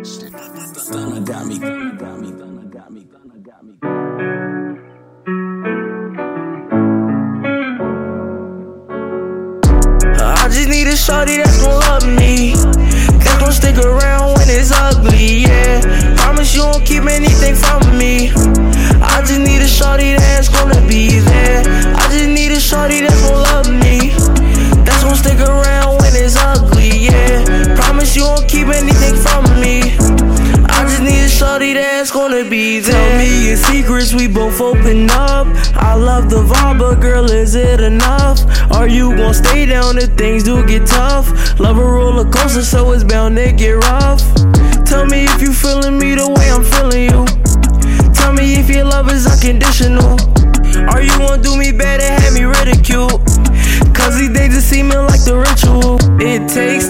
I just need a shorty that's gon' love me. That's gon' stick around when it's ugly, yeah. Promise you won't keep anything from me. I just need a shorty that's gonna be there. I just need a shorty that's gon' love me. That's gon' stick around when it's ugly, yeah. Promise you won't keep anything from me. That's gonna be there. Tell me your secrets, we both open up. I love the vibe, but girl, is it enough? Are you gonna stay down if things do get tough? Love a roller coaster, so it's bound to get rough.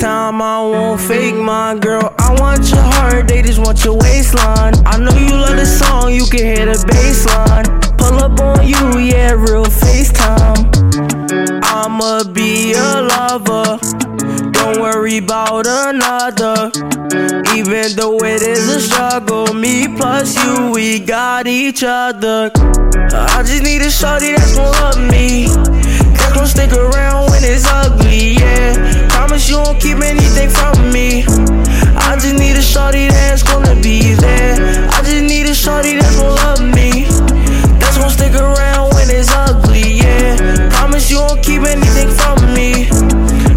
Time, I won't fake my girl. I want your heart, they just want your waistline. I know you love the song, you can hear the bass line. Pull up on you, yeah, real FaceTime. I'ma be a lover. Don't worry about another. Even though it is a struggle, me plus you, we got each other. I just need a shorty that's gon' love me. Stick around when it's ugly, yeah. Shorty that's gon' love me. That's gon' stick around when it's ugly, yeah. Promise you won't keep anything from me.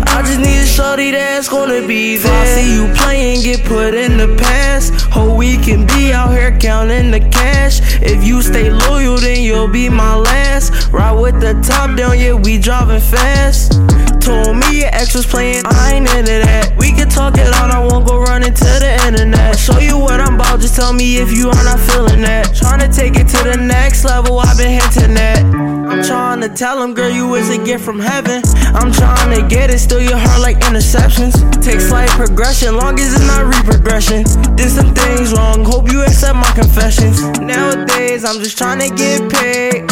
I just need a shorty that's gonna be there. If I see you playing, get put in the past. Hope we can be out here counting the cash. If you stay loyal, then you'll be my last. Ride with the top down, yeah, we driving fast. Told me your ex was playing, I ain't into that. We can talk it out, I won't go running to the internet. Show you what I'm about, just tell me if you are not feeling that. Tryna take it to the next level, I've been hinting at. I'm trying to tell him, girl, you is a gift from heaven. I'm trying to get it, still your heart like interceptions. Take slight progression, long as it's not reprogression. Did some things wrong, hope you accept my confessions. Nowadays, I'm just trying to get paid.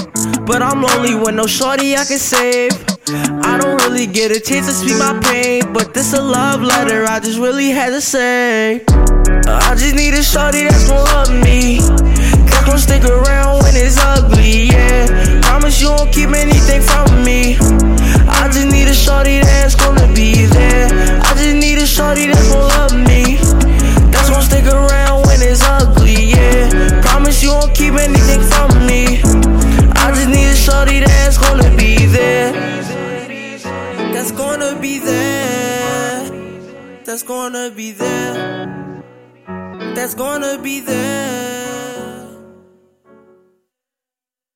But I'm lonely with no shorty I can save. I don't really get a chance to speak my pain, but this a love letter I just really had to say. I just need a shorty that's gon' love me. That's gon' stick around when it's ugly, yeah. Promise you won't keep anything from gonna be there. That's gonna be there. That's gonna be there.